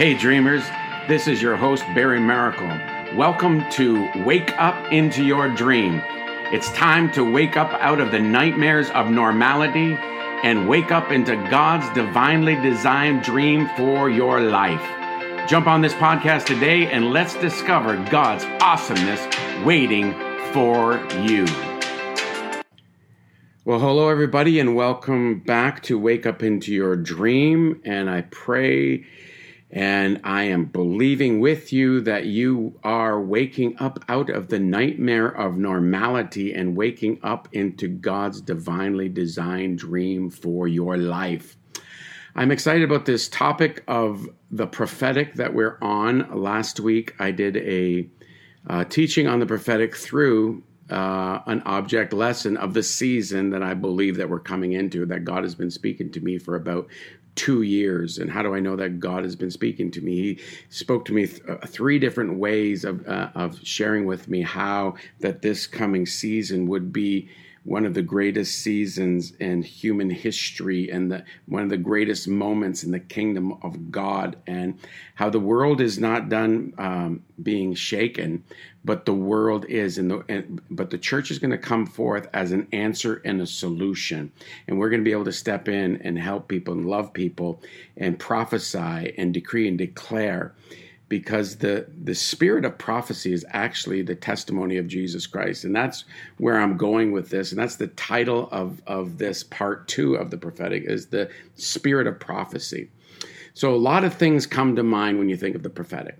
Hey, dreamers, this is your host, Barry Maracle. Welcome to Wake Up into Your Dream. It's time to wake up out of the nightmares of normality and wake up into God's divinely designed dream for your life. Jump on this podcast today and let's discover God's awesomeness waiting for you. Well, hello, everybody, and welcome back to Wake Up into Your Dream. And I pray and I am believing with you that you are waking up out of the nightmare of normality and waking up into God's divinely designed dream for your life. I'm excited about this topic of the prophetic that we're on. Last week, I did a uh, teaching on the prophetic through uh, an object lesson of the season that I believe that we're coming into, that God has been speaking to me for about two years. And how do I know that God has been speaking to me? He spoke to me th- uh, three different ways of, uh, of sharing with me how that this coming season would be one of the greatest seasons in human history and the, one of the greatest moments in the kingdom of God, and how the world is not done um, being shaken, but the world is, and, the, and but the church is going to come forth as an answer and a solution, and we're going to be able to step in and help people and love people and prophesy and decree and declare because the the spirit of prophecy is actually the testimony of Jesus Christ and that's where I'm going with this and that's the title of of this part 2 of the prophetic is the spirit of prophecy. So a lot of things come to mind when you think of the prophetic.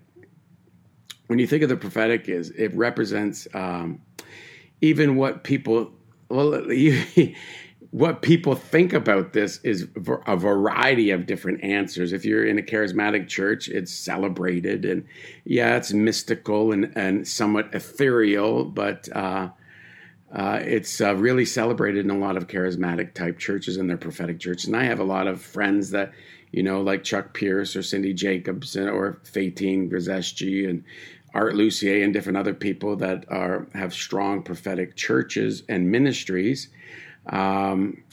When you think of the prophetic is it represents um, even what people well you, what people think about this is a variety of different answers. If you're in a charismatic church, it's celebrated and yeah, it's mystical and, and somewhat ethereal, but uh, uh, it's uh, really celebrated in a lot of charismatic type churches and their prophetic churches. And I have a lot of friends that, you know, like Chuck Pierce or Cindy Jacobs or Faytene Grasseschi and Art Lucier and different other people that are have strong prophetic churches and ministries um,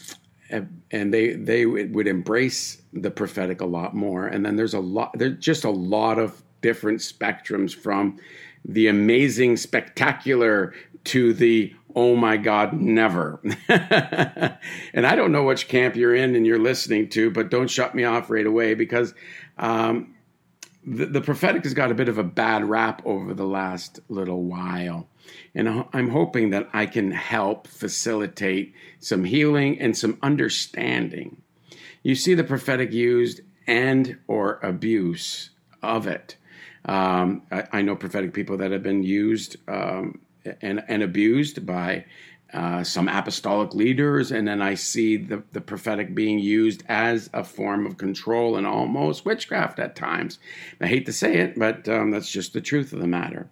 and they they would embrace the prophetic a lot more. And then there's a lot there's just a lot of different spectrums from the amazing, spectacular to the oh my God, never. and I don't know which camp you're in and you're listening to, but don't shut me off right away because um, the, the prophetic has got a bit of a bad rap over the last little while. And I'm hoping that I can help facilitate some healing and some understanding. You see the prophetic used and or abuse of it. Um, I, I, know prophetic people that have been used um, and, and abused by uh, some apostolic leaders, and then I see the, the prophetic being used as a form of control and almost witchcraft at times. I hate to say it, but um, that's just the truth of the matter.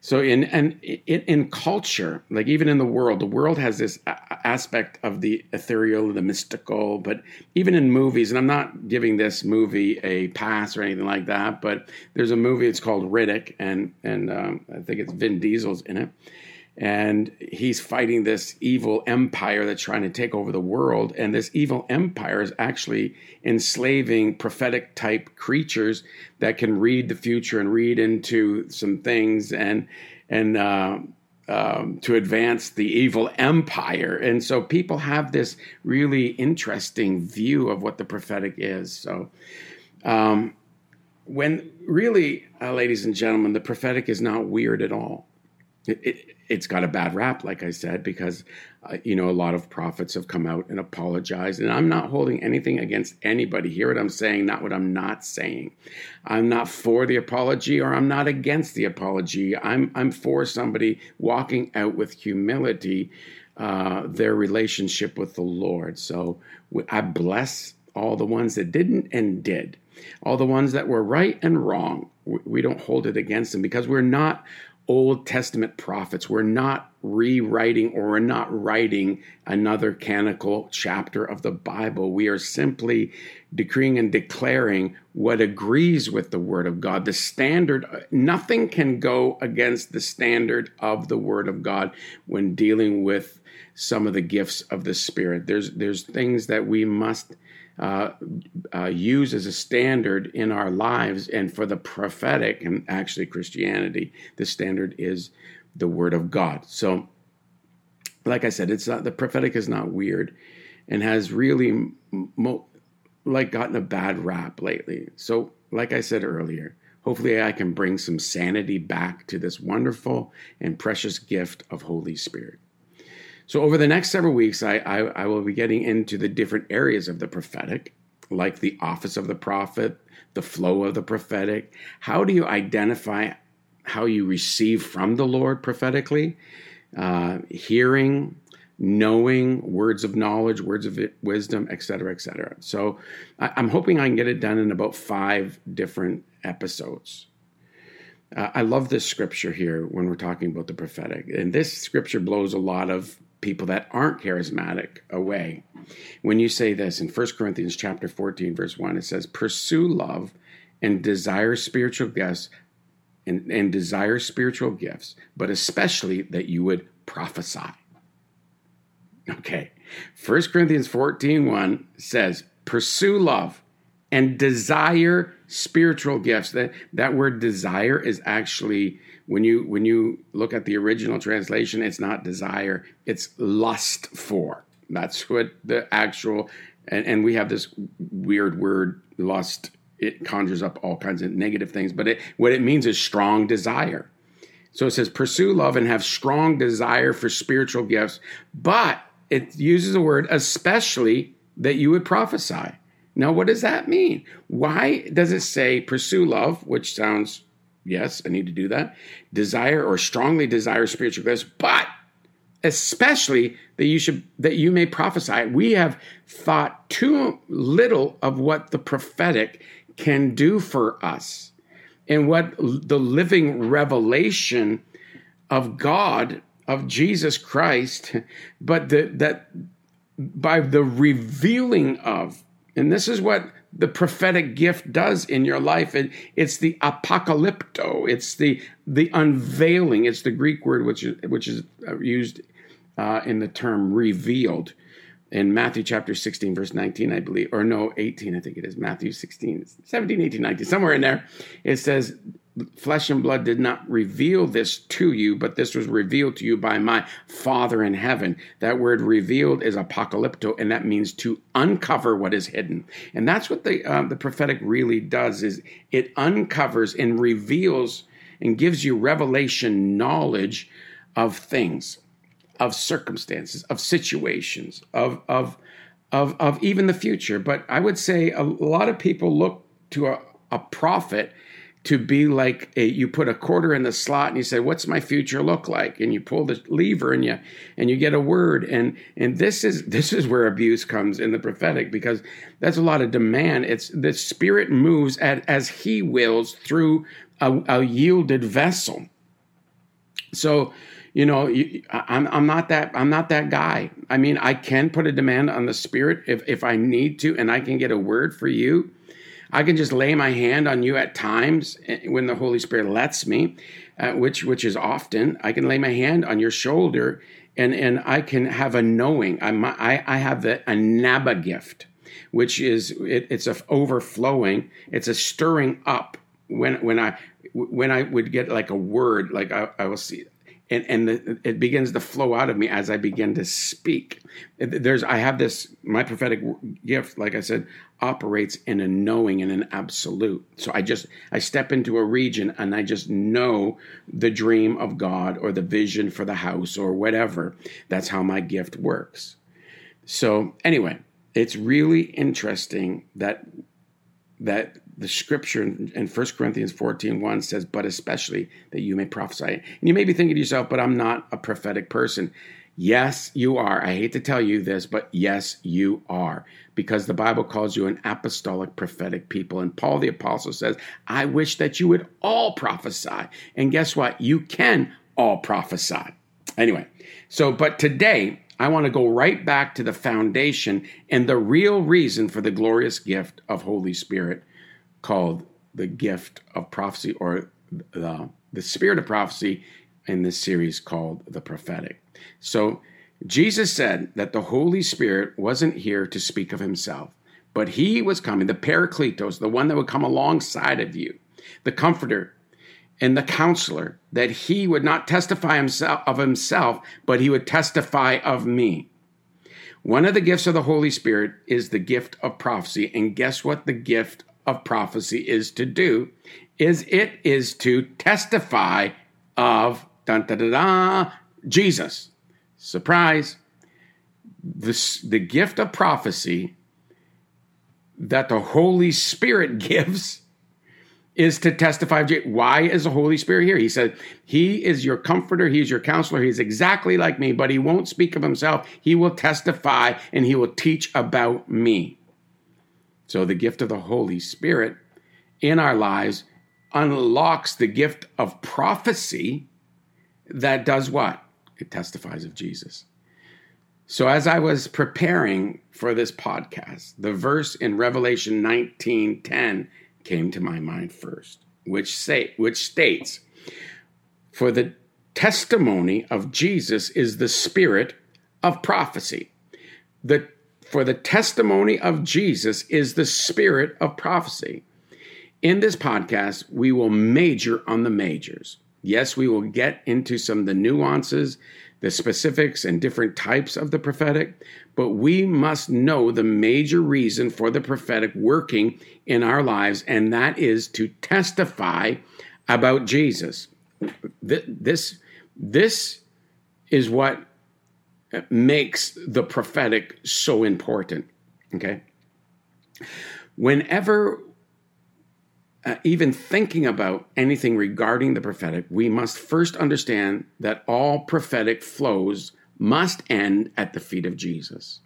So in and in, in, culture, like even in the world, the world has this aspect of the ethereal, the mystical. But even in movies, and I'm not giving this movie a pass or anything like that, but there's a movie. It's called Riddick, and and um, I think it's Vin Diesel's in it and he's fighting this evil empire that's trying to take over the world. And this evil empire is actually enslaving prophetic type creatures that can read the future and read into some things and and uh, um, to advance the evil empire. And so people have this really interesting view of what the prophetic is. So um, when really uh, ladies and gentlemen the prophetic is not weird at all. It, it, it's got a bad rap, like I said, because uh, you know a lot of prophets have come out and apologized, and I'm not holding anything against anybody. Hear what I'm saying, not what I'm not saying. I'm not for the apology, or I'm not against the apology. I'm I'm for somebody walking out with humility uh, their relationship with the Lord. So I bless all the ones that didn't and did, all the ones that were right and wrong. We don't hold it against them because we're not Old Testament prophets. We're not rewriting or we're not writing another canonical chapter of the Bible. We are simply decreeing and declaring what agrees with the Word of God. The standard, nothing can go against the standard of the Word of God when dealing with some of the gifts of the Spirit. There's, there's things that we must uh, uh, use as a standard in our lives. And for the prophetic, and actually Christianity, the standard is the Word of God. So, like I said, it's not the prophetic is not weird, and has really mo- like gotten a bad rap lately. So, like I said earlier, hopefully I can bring some sanity back to this wonderful and precious gift of Holy Spirit. So, over the next several weeks, I, I, I, will be getting into the different areas of the prophetic, like the office of the prophet, the flow of the prophetic. How do you identify how you receive from the Lord prophetically? Uh, hearing, knowing, words of knowledge, words of wisdom, etc., etc. So, I, I'm hoping I can get it done in about five different episodes. Uh, I love this scripture here when we're talking about the prophetic. And this scripture blows a lot of people that aren't charismatic away. When you say this in 1 Corinthians chapter 14 verse 1 it says pursue love and desire spiritual gifts and, and desire spiritual gifts, but especially that you would prophesy. Okay. 1 Corinthians 14 1 says, pursue love and desire spiritual gifts. That that word desire is actually when you when you look at the original translation, it's not desire, it's lust for. That's what the actual and, and we have this weird word lust. It conjures up all kinds of negative things, but it what it means is strong desire. So it says pursue love and have strong desire for spiritual gifts, but it uses the word especially that you would prophesy. Now, what does that mean? Why does it say pursue love, which sounds Yes, I need to do that. Desire or strongly desire spiritual gifts, but especially that you should that you may prophesy. We have thought too little of what the prophetic can do for us and what the living revelation of God of Jesus Christ, but the, that by the revealing of, and this is what the prophetic gift does in your life. It, it's the apocalypto. It's the the unveiling. It's the Greek word which is which is uh, used uh, in the term revealed in Matthew chapter 16, verse 19, I believe, or no, 18, I think it is, Matthew 16, 17, 18, 19, somewhere in there. It says, flesh and blood did not reveal this to you, but this was revealed to you by my Father in heaven. That word revealed is apocalypto, and that means to uncover what is hidden. And that's what the uh, the prophetic really does: is it uncovers and reveals and gives you revelation knowledge of things, of circumstances, of situations, of of of, of even the future. But I would say a lot of people look to a, a prophet to be like a, you put a quarter in the slot and you say what's my future look like? And you pull the lever and you and you get a word. And and this is this is where abuse comes in the prophetic because that's a lot of demand. It's the spirit moves at, as he wills through a, a yielded vessel. So you know you, I'm, I'm not that i'm not that guy. I mean i can put a demand on the spirit if, if i need to and i can get a word for you I can just lay my hand on you at times eh, when the Holy Spirit lets me, uh, which which is often. I can lay my hand on your shoulder and and I can have a knowing. I'm, I I have the anaba gift, which is it, it's a overflowing. It's a stirring up when when I when I would get like a word, like I, I will see and and the, it begins to flow out of me as I begin to speak. There's I have this my prophetic gift, like I said, operates in a knowing and an absolute. So I just I step into a region and I just know the dream of God or the vision for the house or whatever. That's how my gift works. So anyway, it's really interesting that that the scripture in 1 Corinthians 14 1 says, but especially that you may prophesy. And you may be thinking to yourself, but I'm not a prophetic person. Yes, you are. I hate to tell you this, but yes, you are. Because the Bible calls you an apostolic prophetic people. And Paul the Apostle says, I wish that you would all prophesy. And guess what? You can all prophesy. Anyway, so, but today, I want to go right back to the foundation and the real reason for the glorious gift of Holy Spirit called the gift of prophecy or the, the spirit of prophecy in this series called the prophetic. So Jesus said that the Holy Spirit wasn't here to speak of himself, But he was coming, the Parakletos, the one that would come alongside of you, the comforter and the counselor, that he would not testify himself of himself, but he would testify of me. One of the gifts of the Holy Spirit is the gift of prophecy. And guess what the gift of prophecy is to do? Is it is to testify of dun, da, da, da, Jesus. Surprise. This, the gift of prophecy that the Holy Spirit gives is to testify. Why is the Holy Spirit here? He said, He is your comforter, He's your counselor, He's exactly like me, but He won't speak of Himself. He will testify and He will teach about me. So the gift of the Holy Spirit in our lives unlocks the gift of prophecy that does what? It testifies of Jesus. So, as I was preparing for this podcast, the verse in Revelation 19:10 came to my mind first, which say which states, "For the testimony of Jesus is the spirit of prophecy." The for the testimony of Jesus is the spirit of prophecy. In this podcast, we will major on the majors. Yes, we will get into some of the nuances, the specifics, and different types of the prophetic, but we must know the major reason for the prophetic working in our lives, and that is to testify about Jesus. This, this is what makes the prophetic so important. Okay? Whenever uh, even thinking about anything regarding the prophetic, we must first understand that all prophetic flows must end at the feet of Jesus.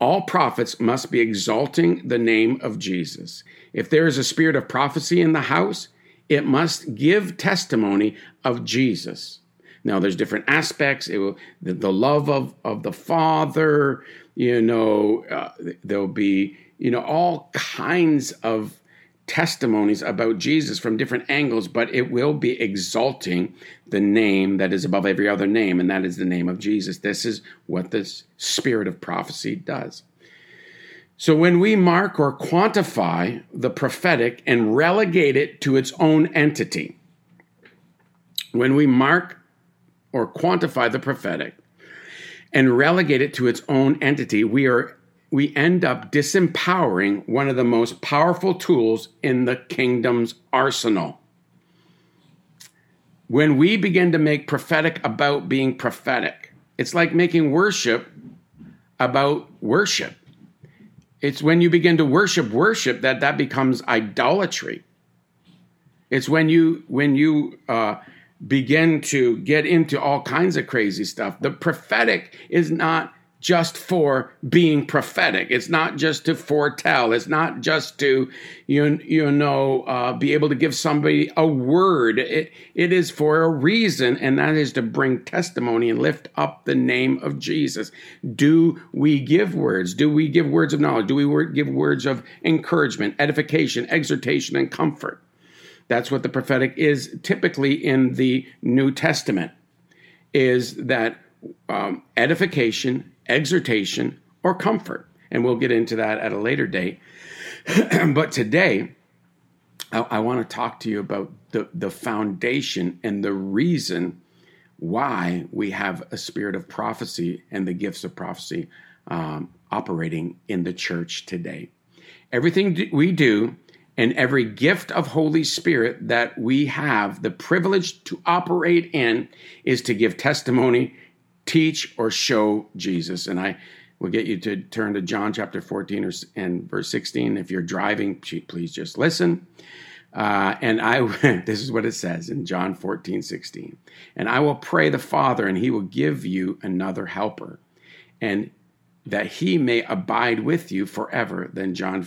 All prophets must be exalting the name of Jesus. If there is a spirit of prophecy in the house, it must give testimony of Jesus. Now, there's different aspects. It will the, the love of of the Father. You know, uh, there'll be you know all kinds of testimonies about Jesus from different angles, but it will be exalting the name that is above every other name, and that is the name of Jesus. This is what the spirit of prophecy does. So when we mark or quantify the prophetic and relegate it to its own entity, when we mark or quantify the prophetic and relegate it to its own entity, we are we end up disempowering one of the most powerful tools in the kingdom's arsenal. When we begin to make prophetic about being prophetic, it's like making worship about worship. It's when you begin to worship worship that that becomes idolatry. It's when you when you uh, begin to get into all kinds of crazy stuff. The prophetic is not just for being prophetic. It's not just to foretell. It's not just to, you, you know, uh, be able to give somebody a word. It, it is for a reason, and that is to bring testimony and lift up the name of Jesus. Do we give words? Do we give words of knowledge? Do we give words of encouragement, edification, exhortation, and comfort? That's what the prophetic is typically in the New Testament, is that um, edification, exhortation, or comfort. And we'll get into that at a later date. but today, I, I want to talk to you about the, the foundation and the reason why we have a spirit of prophecy and the gifts of prophecy um, operating in the church today. Everything we do and every gift of Holy Spirit that we have the privilege to operate in is to give testimony teach or show Jesus. And I will get you to turn to John chapter 14 or, and verse 16. If you're driving, please just listen. Uh, and I, this is what it says in John 14, 16. And I will pray the Father, and he will give you another helper, and that he may abide with you forever. Then John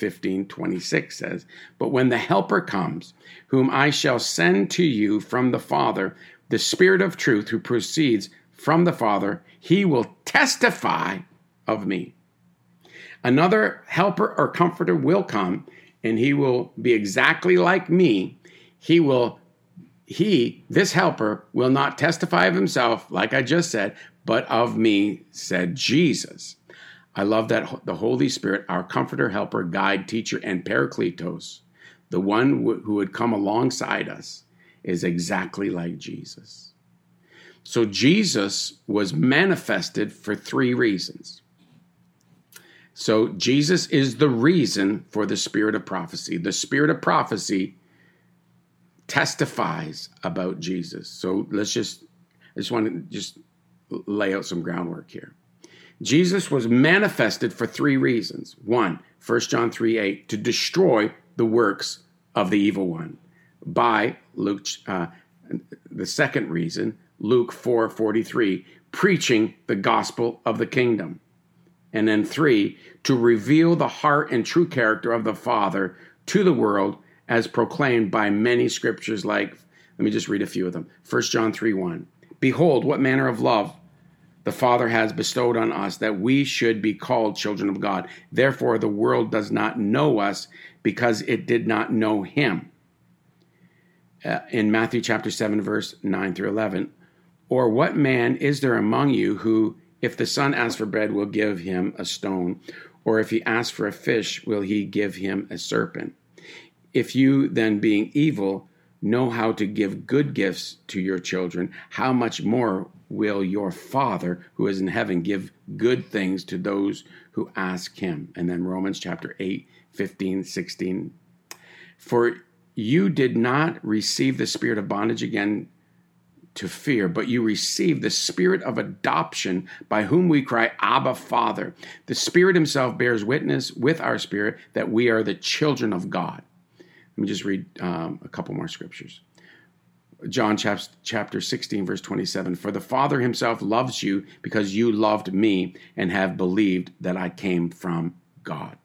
15, 26 says, But when the helper comes, whom I shall send to you from the Father, the Spirit of truth who proceeds from the Father, he will testify of me. Another helper or comforter will come, and he will be exactly like me. He will, he, this helper, will not testify of himself, like I just said, but of me, said Jesus. I love that the Holy Spirit, our comforter, helper, guide, teacher, and paracletos, the one who would come alongside us, is exactly like Jesus. So Jesus was manifested for three reasons. So Jesus is the reason for the spirit of prophecy. The spirit of prophecy testifies about Jesus. So let's just I just want to just lay out some groundwork here. Jesus was manifested for three reasons. One, 1 John 3 8, to destroy the works of the evil one. By Luke, uh, the second reason, Luke 4 43, preaching the gospel of the kingdom. And then three, to reveal the heart and true character of the Father to the world as proclaimed by many scriptures like, let me just read a few of them. 1 John 3 1. Behold, what manner of love the Father has bestowed on us that we should be called children of God. Therefore, the world does not know us because it did not know him. Uh, in Matthew chapter 7, verse 9 through 11. Or what man is there among you who, if the son asks for bread, will give him a stone? Or if he asks for a fish, will he give him a serpent? If you, then being evil, know how to give good gifts to your children, how much more will your Father who is in heaven give good things to those who ask him? And then Romans chapter 8, 15, 16. For you did not receive the spirit of bondage again to fear, but you received the spirit of adoption by whom we cry, Abba, Father. The Spirit Himself bears witness with our spirit that we are the children of God. Let me just read um, a couple more scriptures. John chapter 16, verse 27 For the Father himself loves you because you loved me and have believed that I came from God.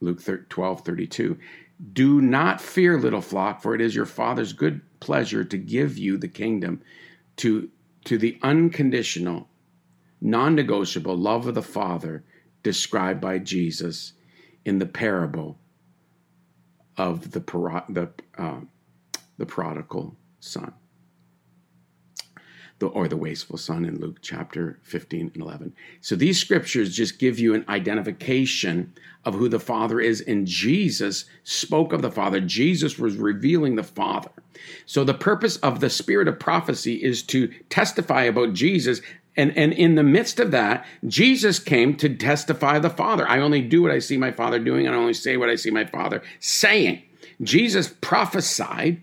Luke 12, 32. Do not fear, little flock, for it is your Father's good pleasure to give you the kingdom, to, to the unconditional, non negotiable love of the Father described by Jesus in the parable of the, the, uh, the prodigal son. The, or the wasteful son in Luke chapter 15 and 11. So these scriptures just give you an identification of who the Father is, and Jesus spoke of the Father. Jesus was revealing the Father. So the purpose of the spirit of prophecy is to testify about Jesus and, and in the midst of that, Jesus came to testify the Father. I only do what I see my Father doing, and I only say what I see my Father saying. Jesus prophesied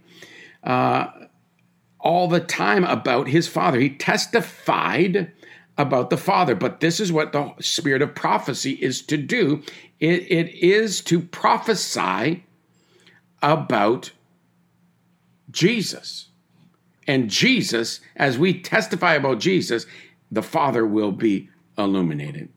uh, all the time about his Father. He testified about the Father. But this is what the spirit of prophecy is to do it, it is to prophesy about Jesus. And Jesus, as we testify about Jesus, the Father will be illuminated.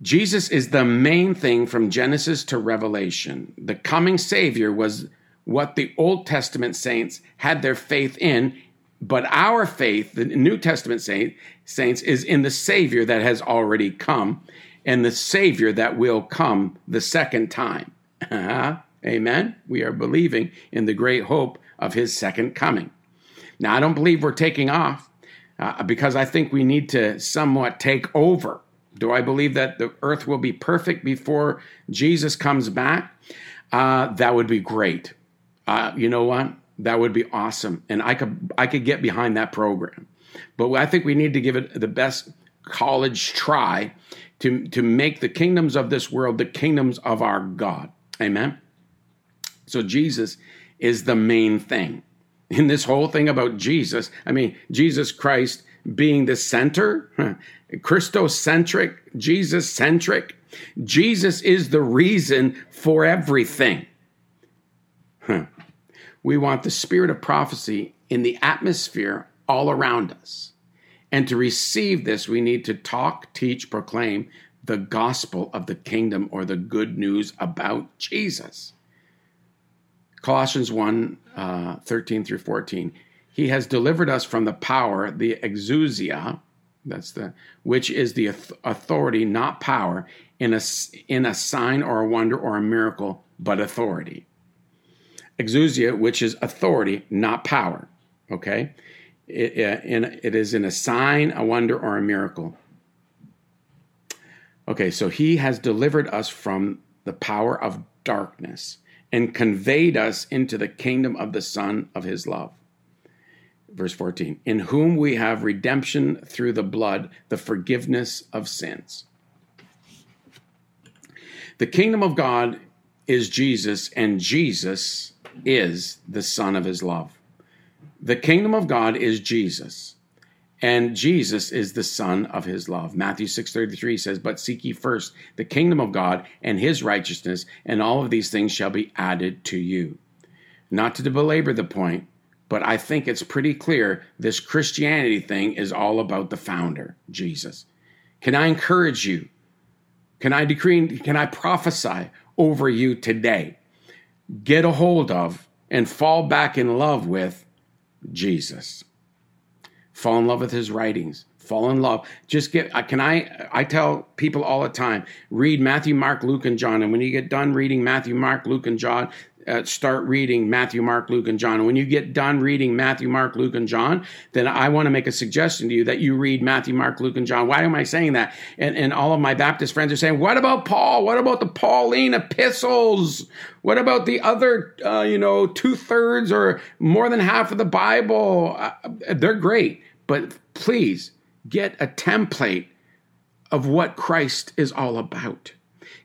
Jesus is the main thing from Genesis to Revelation. The coming Savior was what the Old Testament saints had their faith in, but our faith, the New Testament saint, saints, is in the Savior that has already come and the Savior that will come the second time. Amen. We are believing in the great hope of his second coming. Now, I don't believe we're taking off uh, because I think we need to somewhat take over. Do I believe that the earth will be perfect before Jesus comes back? Uh, that would be great. Uh, you know what? That would be awesome, and I could I could get behind that program. But I think we need to give it the best college try to to make the kingdoms of this world the kingdoms of our God. Amen. So Jesus is the main thing in this whole thing about Jesus. I mean, Jesus Christ being the center, Christocentric, Jesus centric. Jesus is the reason for everything. We want the spirit of prophecy in the atmosphere all around us. And to receive this, we need to talk, teach, proclaim the gospel of the kingdom or the good news about Jesus. Colossians 1 uh, 13 through 14. He has delivered us from the power, the exousia, that's the which is the authority, not power, in a in a sign or a wonder or a miracle, but authority. Exousia, which is authority, not power. Okay, it, uh, it, it is in a sign, a wonder, or a miracle. Okay, so he has delivered us from the power of darkness and conveyed us into the kingdom of the Son of his love. Verse 14, in whom we have redemption through the blood, the forgiveness of sins. The kingdom of God is Jesus, and Jesus is the Son of his love. The kingdom of God is Jesus and Jesus is the son of his love. Matthew 6:33 says, "But seek ye first the kingdom of God and his righteousness, and all of these things shall be added to you." Not to belabor the point, but I think it's pretty clear this Christianity thing is all about the founder, Jesus. Can I encourage you? Can I decree can I prophesy over you today? Get a hold of and fall back in love with Jesus. Fall in love with his writings. Fall in love. Just get uh, can i i tell people all the time read matthew mark luke and john. And when you get done reading matthew mark luke and john uh, start reading Matthew, Mark, Luke, and John. When you get done reading Matthew, Mark, Luke, and John, then I want to make a suggestion to you that you read Matthew, Mark, Luke, and John. Why am I saying that? And, and all of my Baptist friends are saying, what about Paul? What about the Pauline epistles? What about the other, uh, you know, two thirds or more than half of the Bible? Uh, they're great, but please get a template of what Christ is all about.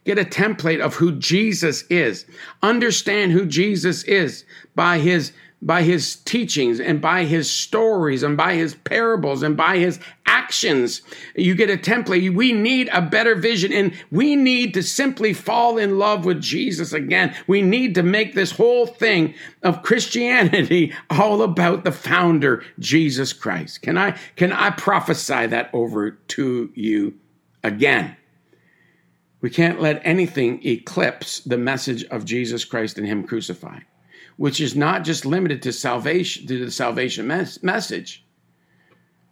Get a template of who Jesus is. Understand who Jesus is by his by his teachings and by his stories and by his parables and by his actions. You get a template. We need a better vision and we need to simply fall in love with Jesus again. We need to make this whole thing of Christianity all about the founder, Jesus Christ. Can I, can I prophesy that over to you again? We can't let anything eclipse the message of Jesus Christ and Him crucified, which is not just limited to salvation, to the salvation mes- message.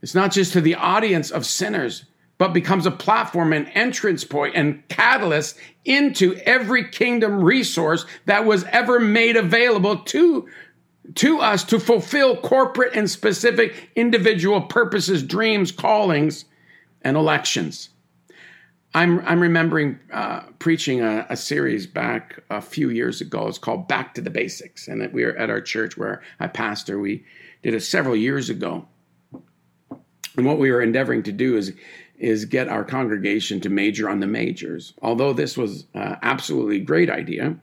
It's not just to the audience of sinners, but becomes a platform and entrance point and catalyst into every kingdom resource that was ever made available to to us to fulfill corporate and specific individual purposes, dreams, callings, and elections. I'm I'm remembering uh, preaching a, a, series back a few years ago. It's called Back to the Basics, and we were at our church where I pastor. We did it several years ago, and what we were endeavoring to do is is get our congregation to major on the majors. Although this was uh, absolutely great idea,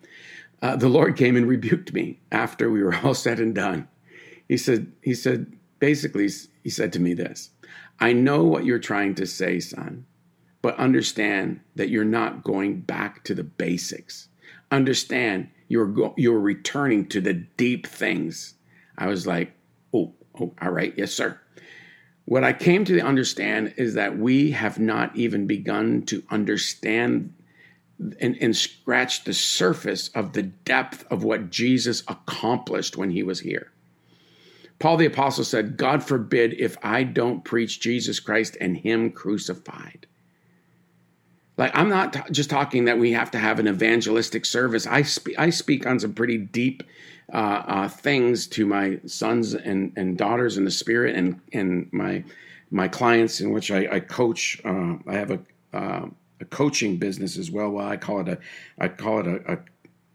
uh, the Lord came and rebuked me after we were all said and done. He said he said basically he said to me this: "I know what you're trying to say, son." But understand that you're not going back to the basics. Understand you're go- you're returning to the deep things. I was like, oh, oh, all right, yes, sir. What I came to understand is that we have not even begun to understand and, and scratch the surface of the depth of what Jesus accomplished when he was here. Paul the Apostle said, God forbid if I don't preach Jesus Christ and Him crucified. Like I'm not t- just talking that we have to have an evangelistic service. I speak I speak on some pretty deep uh, uh, things to my sons and, and daughters in the spirit and and my my clients in which I, I coach. Uh, I have a uh, a coaching business as well. Well, I call it a I call it a, a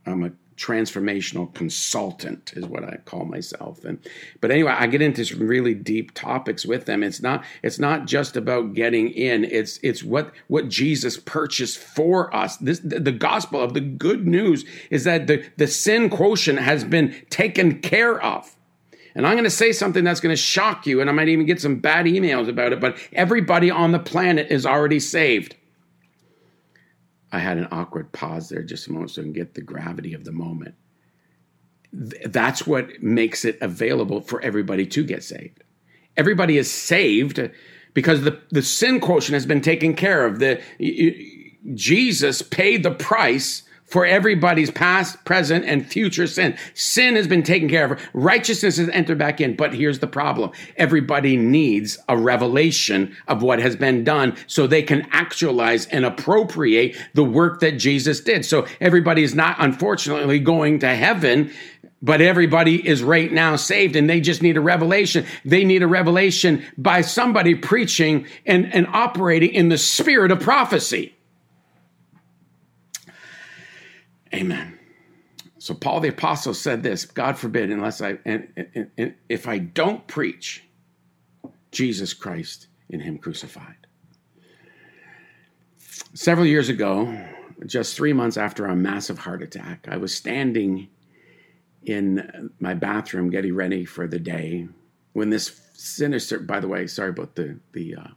I'm a transformational consultant is what I call myself. And but anyway, I get into some really deep topics with them. It's not it's not just about getting in. It's it's what what Jesus purchased for us. This the, gospel of the good news is that the the sin quotient has been taken care of. And I'm going to say something that's going to shock you, and I might even get some bad emails about it, but everybody on the planet is already saved. I had an awkward pause there just a moment so I can get the gravity of the moment. That's what makes it available for everybody to get saved. Everybody is saved because the, the sin quotient has been taken care of. The Jesus paid the price for everybody's past, present, and future sin. Sin has been taken care of. Righteousness has entered back in. But here's the problem. Everybody needs a revelation of what has been done so they can actualize and appropriate the work that Jesus did. So everybody is not, unfortunately, going to heaven but everybody is right now saved and they just need a revelation. They need a revelation by somebody preaching and, and operating in the spirit of prophecy. Amen. So Paul the apostle said this, God forbid unless I and, and, and if I don't preach Jesus Christ in him crucified. Several years ago, just 3 months after a massive heart attack, I was standing in my bathroom getting ready for the day when this sinister by the way sorry about the the uh,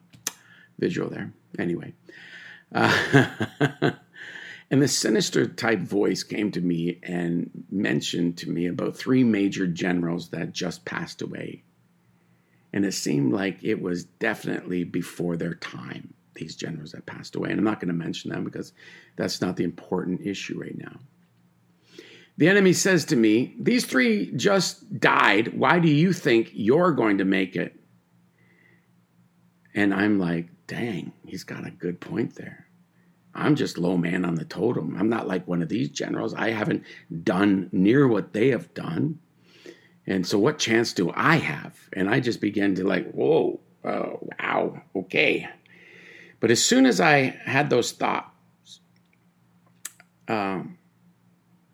visual there anyway uh, and the sinister type voice came to me and mentioned to me about three major generals that just passed away and it seemed like it was definitely before their time these generals that passed away and i'm not going to mention them because that's not the important issue right now the enemy says to me, These three just died. Why do you think you're going to make it? And I'm like, Dang, he's got a good point there. I'm just low man on the totem. I'm not like one of these generals. I haven't done near what they have done. And so, what chance do I have? And I just began to, like, whoa, oh, wow, okay. But as soon as I had those thoughts, um,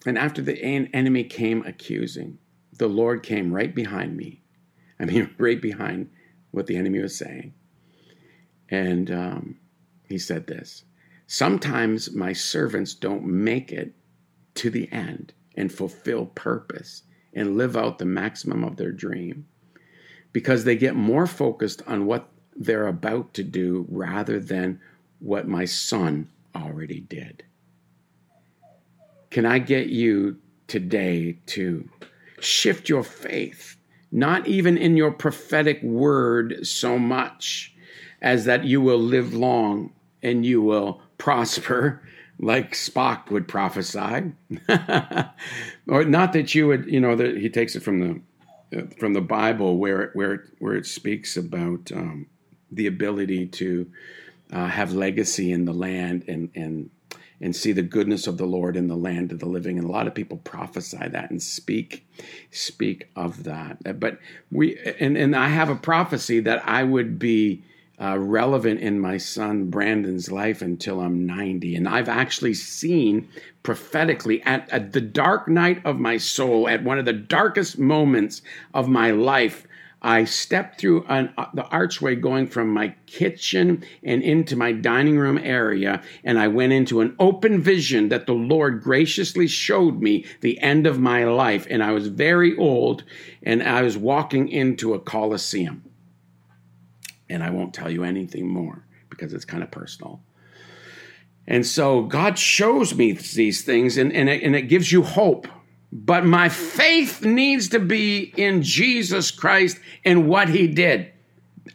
and after the enemy came accusing, the Lord came right behind me. I mean, right behind what the enemy was saying. And um, he said this Sometimes my servants don't make it to the end and fulfill purpose and live out the maximum of their dream because they get more focused on what they're about to do rather than what my son already did. Can I get you today to shift your faith, not even in your prophetic word so much as that you will live long and you will prosper like Spock would prophesy, or not that you would, you know, that he takes it from the from the Bible where where where it speaks about um, the ability to uh, have legacy in the land and and and see the goodness of the Lord in the land of the living. And a lot of people prophesy that and speak speak of that. But we and and I have a prophecy that I would be uh, relevant in my son Brandon's life until I'm 90. And I've actually seen prophetically at, at the dark night of my soul, at one of the darkest moments of my life, I stepped through an, uh, the archway going from my kitchen and into my dining room area, and I went into an open vision that the Lord graciously showed me the end of my life. And I was very old, and I was walking into a coliseum. And I won't tell you anything more because it's kind of personal. And so God shows me these things, and, and, it, and it gives you hope but my faith needs to be in Jesus Christ and what he did.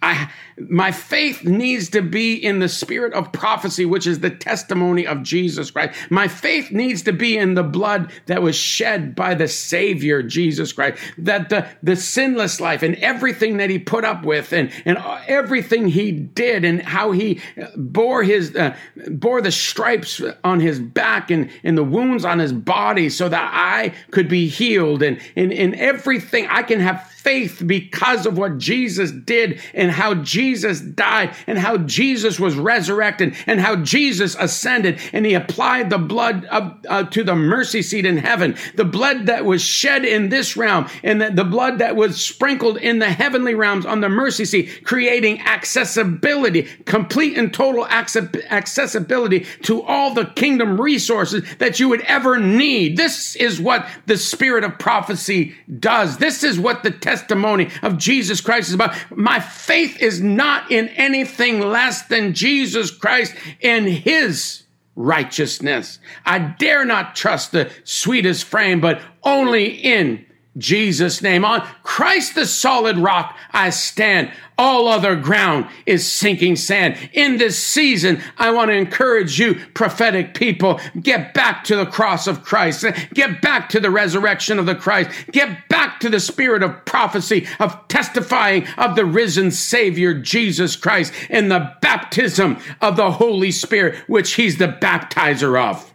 I, my faith needs to be in the spirit of prophecy, which is the testimony of Jesus Christ. My faith needs to be in the blood that was shed by the Savior, Jesus Christ. That the, the sinless life and everything that he put up with and, and everything he did and how he bore his, uh, bore the stripes on his back and, and the wounds on his body so that I could be healed and, in, and everything. I can have faith because of what Jesus did and how Jesus died and how Jesus was resurrected and how Jesus ascended and he applied the blood of, uh, to the mercy seat in heaven, the blood that was shed in this realm and the, the blood that was sprinkled in the heavenly realms on the mercy seat, creating accessibility, complete and total accessibility to all the kingdom resources that you would ever need. This is what the spirit of prophecy does. This is what the testimony of Jesus Christ is about. My faith is not in anything less than Jesus Christ in his righteousness. I dare not trust the sweetest frame, but only in Jesus' name. On Christ the solid rock I stand. All other ground is sinking sand. In this season, I want to encourage you, prophetic people, get back to the cross of Christ. Get back to the resurrection of the Christ. Get back to the spirit of prophecy, of testifying of the risen Savior, Jesus Christ, and the baptism of the Holy Spirit, which He's the baptizer of.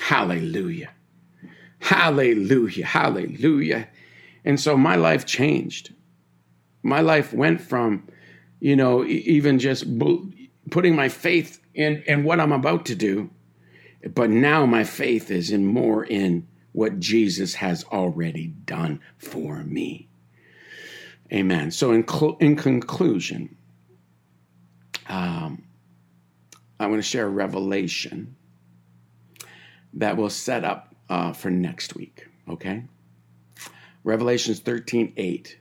Hallelujah. Hallelujah. Hallelujah. And so my life changed. My life went from, you know, even just putting my faith in, in what I'm about to do But now my faith is in more in what Jesus has already done for me. Amen. So, in, cl- in conclusion, um, I want to share a revelation that will set up uh, for next week. Okay? Revelations 13 8.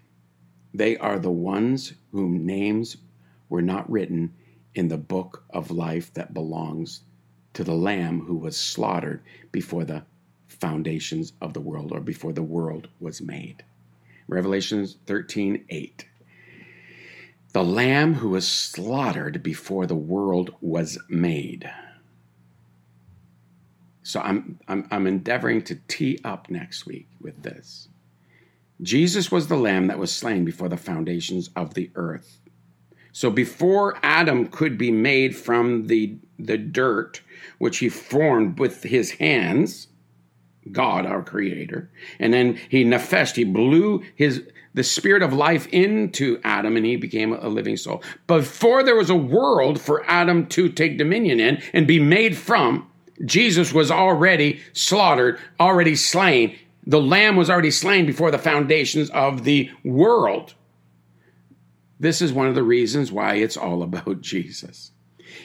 They are the ones whom names were not written in the book of life that belongs to the Lamb who was slaughtered before the foundations of the world or before the world was made. Revelations 13 8. The Lamb who was slaughtered before the world was made. So I'm, I'm, I'm endeavoring to tee up next week with this. Jesus was the Lamb that was slain before the foundations of the earth. So before Adam could be made from the, the dirt, which he formed with his hands, God, our creator, and then he nefesh, he blew his the spirit of life into Adam and he became a living soul. Before there was a world for Adam to take dominion in and be made from, Jesus was already slaughtered, already slain. The lamb was already slain before the foundations of the world. This is one of the reasons why it's all about Jesus.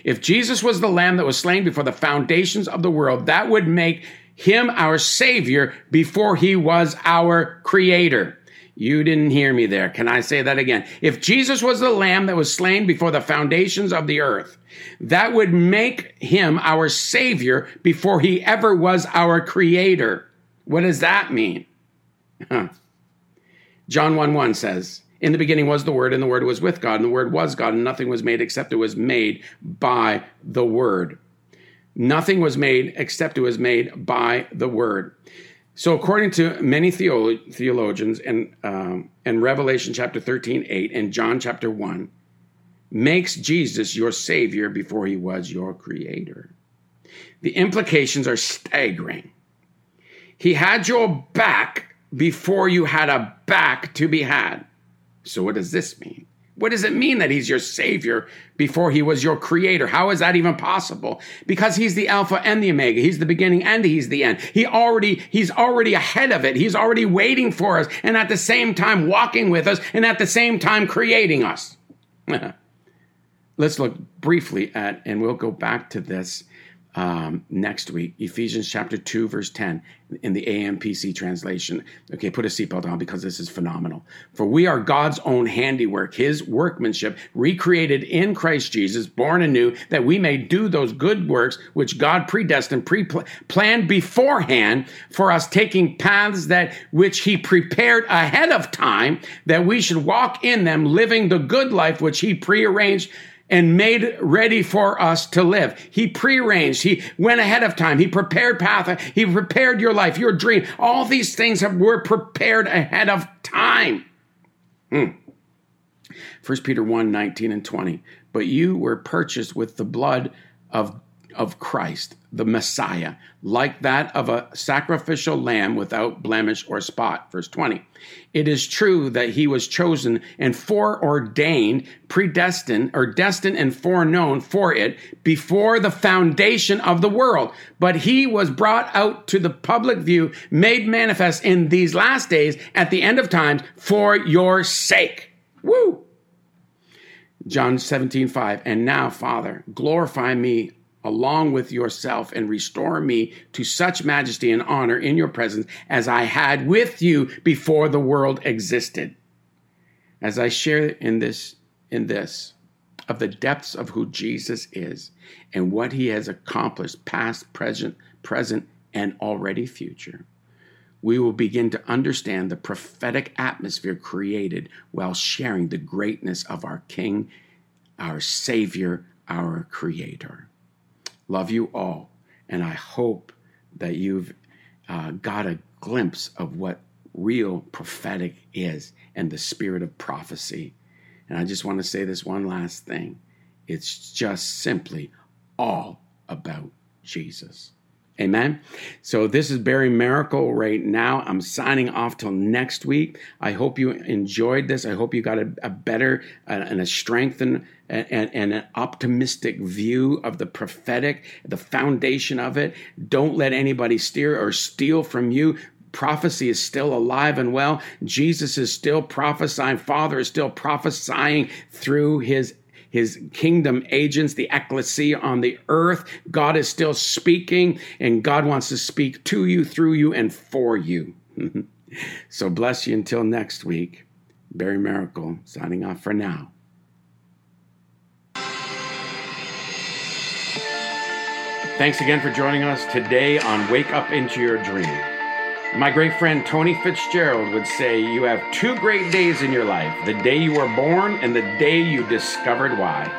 If Jesus was the lamb that was slain before the foundations of the world, that would make him our savior before he was our creator. You didn't hear me there. Can I say that again? If Jesus was the lamb that was slain before the foundations of the earth, that would make him our savior before he ever was our creator. What does that mean? Huh. John 1 1 says, In the beginning was the Word, and the Word was with God, and the Word was God, and nothing was made except it was made by the Word. Nothing was made except it was made by the Word. So, according to many theolo- theologians, and um, and Revelation chapter 13, 8, and John chapter 1, makes Jesus your Savior before he was your Creator. The implications are staggering. He had your back before you had a back to be had. So, what does this mean? What does it mean that he's your savior before he was your creator? How is that even possible? Because he's the alpha and the omega. He's the beginning and he's the end. He already, he's already ahead of it. He's already waiting for us and at the same time walking with us and at the same time creating us. Let's look briefly at, and we'll go back to this um, next week, Ephesians chapter 2, verse 10 in the AMPC translation. Okay, put a seatbelt on because this is phenomenal. For we are God's own handiwork, his workmanship, recreated in Christ Jesus, born anew, that we may do those good works which God predestined, pre planned beforehand for us, taking paths that which he prepared ahead of time, that we should walk in them, living the good life which he prearranged and made ready for us to live. He prearranged. He went ahead of time. He prepared path. He prepared your life, your dream. All these things have, were prepared ahead of time. Hmm. 1 Peter 1 19 and 20. But you were purchased with the blood of of Christ, the Messiah, like that of a sacrificial lamb without blemish or spot. Verse 20. It is true that he was chosen and foreordained, predestined, or destined and foreknown for it before the foundation of the world. But he was brought out to the public view, made manifest in these last days at the end of times for your sake. Woo! John 17, 5. And now, Father, glorify me along with yourself and restore me to such majesty and honor in your presence as I had with you before the world existed. As I share in this in this of the depths of who Jesus is and what he has accomplished past, present, present and already future. We will begin to understand the prophetic atmosphere created while sharing the greatness of our King, our Savior, our Creator. Love you all. And I hope that you've uh, got a glimpse of what real prophetic is and the spirit of prophecy. And I just want to say this one last thing it's just simply all about Jesus. Amen. So this is Barry Maracle right now. I'm signing off till next week. I hope you enjoyed this. I hope you got a, a better uh, and a strengthened and, and, and, an optimistic view of the prophetic, the foundation of it. Don't let anybody steer or steal from you prophecy is still alive and well. Jesus is still prophesying. Father is still prophesying through his his kingdom agents, the ecclesia on the earth. God is still speaking, and God wants to speak to you, through you, and for you. so bless you until next week. Barry Maracle signing off for now. Thanks again for joining us today on Wake Up Into Your Dream. My great friend Tony Fitzgerald would say, You have two great days in your life the day you were born and the day you discovered why.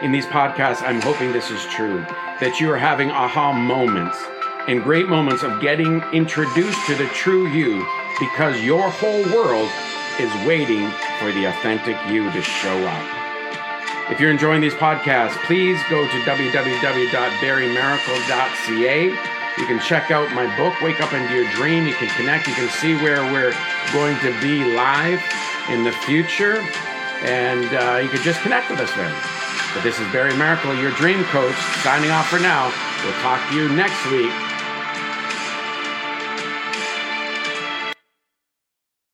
In these podcasts, I'm hoping this is true that you are having aha moments and great moments of getting introduced to the true you because your whole world is waiting for the authentic you to show up. If you're enjoying these podcasts, please go to www.barrymaracle.ca you can check out my book, Wake Up Into Your Dream. You can connect. You can see where we're going to be live in the future. And uh, you can just connect with us there. But this is Barry Maracle, your dream coach, signing off for now. We'll talk to you next week